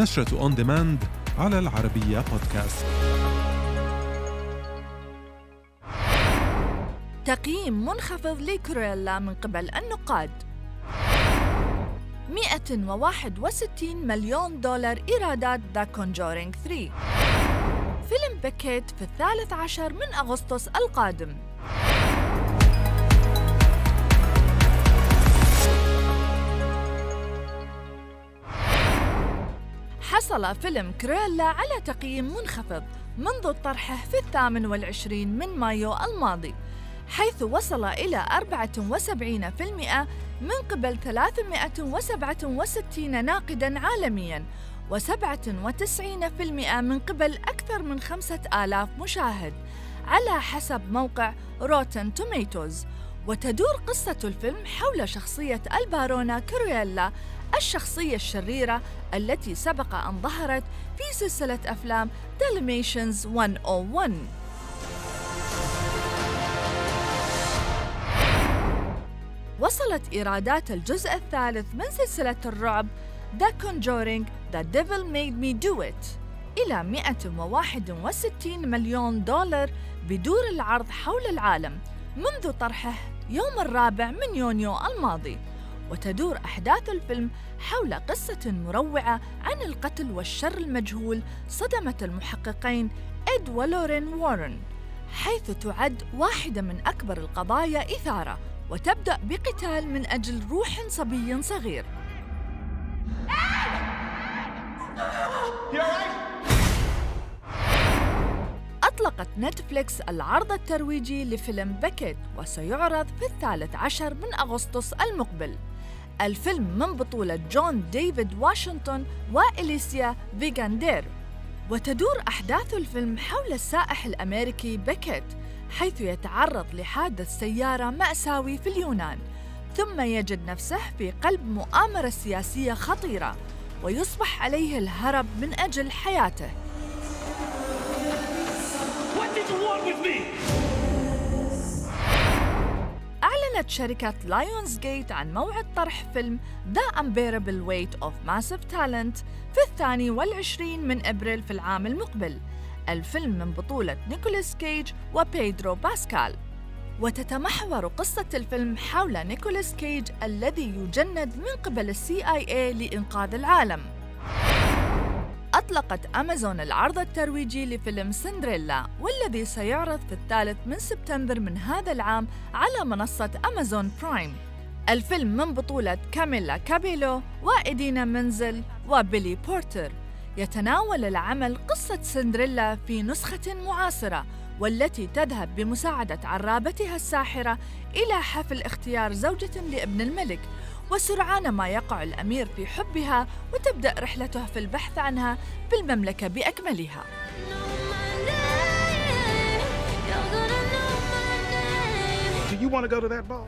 نشرة On Demand على العربية بودكاست تقييم منخفض ل Cruella من قبل النقاد. 161 مليون دولار إيرادات The Conjuring 3 فيلم Beckett في الثالث عشر من أغسطس القادم. حصل فيلم كريلا على تقييم منخفض منذ طرحه في الثامن والعشرين من مايو الماضي حيث وصل إلى 74% من قبل 367 ناقداً عالمياً و97% من قبل أكثر من 5000 مشاهد على حسب موقع روتن توميتوز وتدور قصة الفيلم حول شخصية البارونة كورييلا الشخصية الشريرة التي سبق أن ظهرت في سلسلة أفلام دالميشنز 101 وصلت إيرادات الجزء الثالث من سلسلة الرعب The Conjuring The Devil Made Me Do It. إلى 161 مليون دولار بدور العرض حول العالم منذ طرحه يوم الرابع من يونيو الماضي وتدور أحداث الفيلم حول قصة مروعة عن القتل والشر المجهول صدمت المحققين إد ولورين وارن حيث تعد واحدة من أكبر القضايا إثارة وتبدأ بقتال من أجل روح صبي صغير. أطلقت نتفليكس العرض الترويجي لفيلم Beckett وسيعرض في الثالث عشر من أغسطس المقبل. الفيلم من بطولة جون ديفيد واشنطن وأليسيا فيكاندر. وتدور أحداث الفيلم حول السائح الأمريكي Beckett حيث يتعرض لحادث سيارة مأساوي في اليونان. ثم يجد نفسه في قلب مؤامرة سياسية خطيرة ويصبح عليه الهرب من أجل حياته. أعلنت شركة لايونز جيت عن موعد طرح فيلم The Unbearable Weight of Massive Talent في الثاني والعشرين من أبريل في العام المقبل. الفيلم من بطولة نيكولاس كيج وبيدرو باسكال وتتمحور قصة الفيلم حول نيكولاس كيج الذي يجند من قبل ال CIA لإنقاذ العالم. أطلقت أمازون العرض الترويجي لفيلم سندريلا والذي سيعرض في الثالث من سبتمبر من هذا العام على منصة أمازون برايم. الفيلم من بطولة كاميلا كابيلو وإدينا منزل وبيلي بورتر. يتناول العمل قصة سندريلا في نسخة معاصرة والتي تذهب بمساعدة عرابتها الساحرة إلى حفل اختيار زوجة لابن الملك وسرعان ما يقع الأمير في حبها وتبدأ رحلته في البحث عنها في المملكة بأكملها Do you want to go to that ball?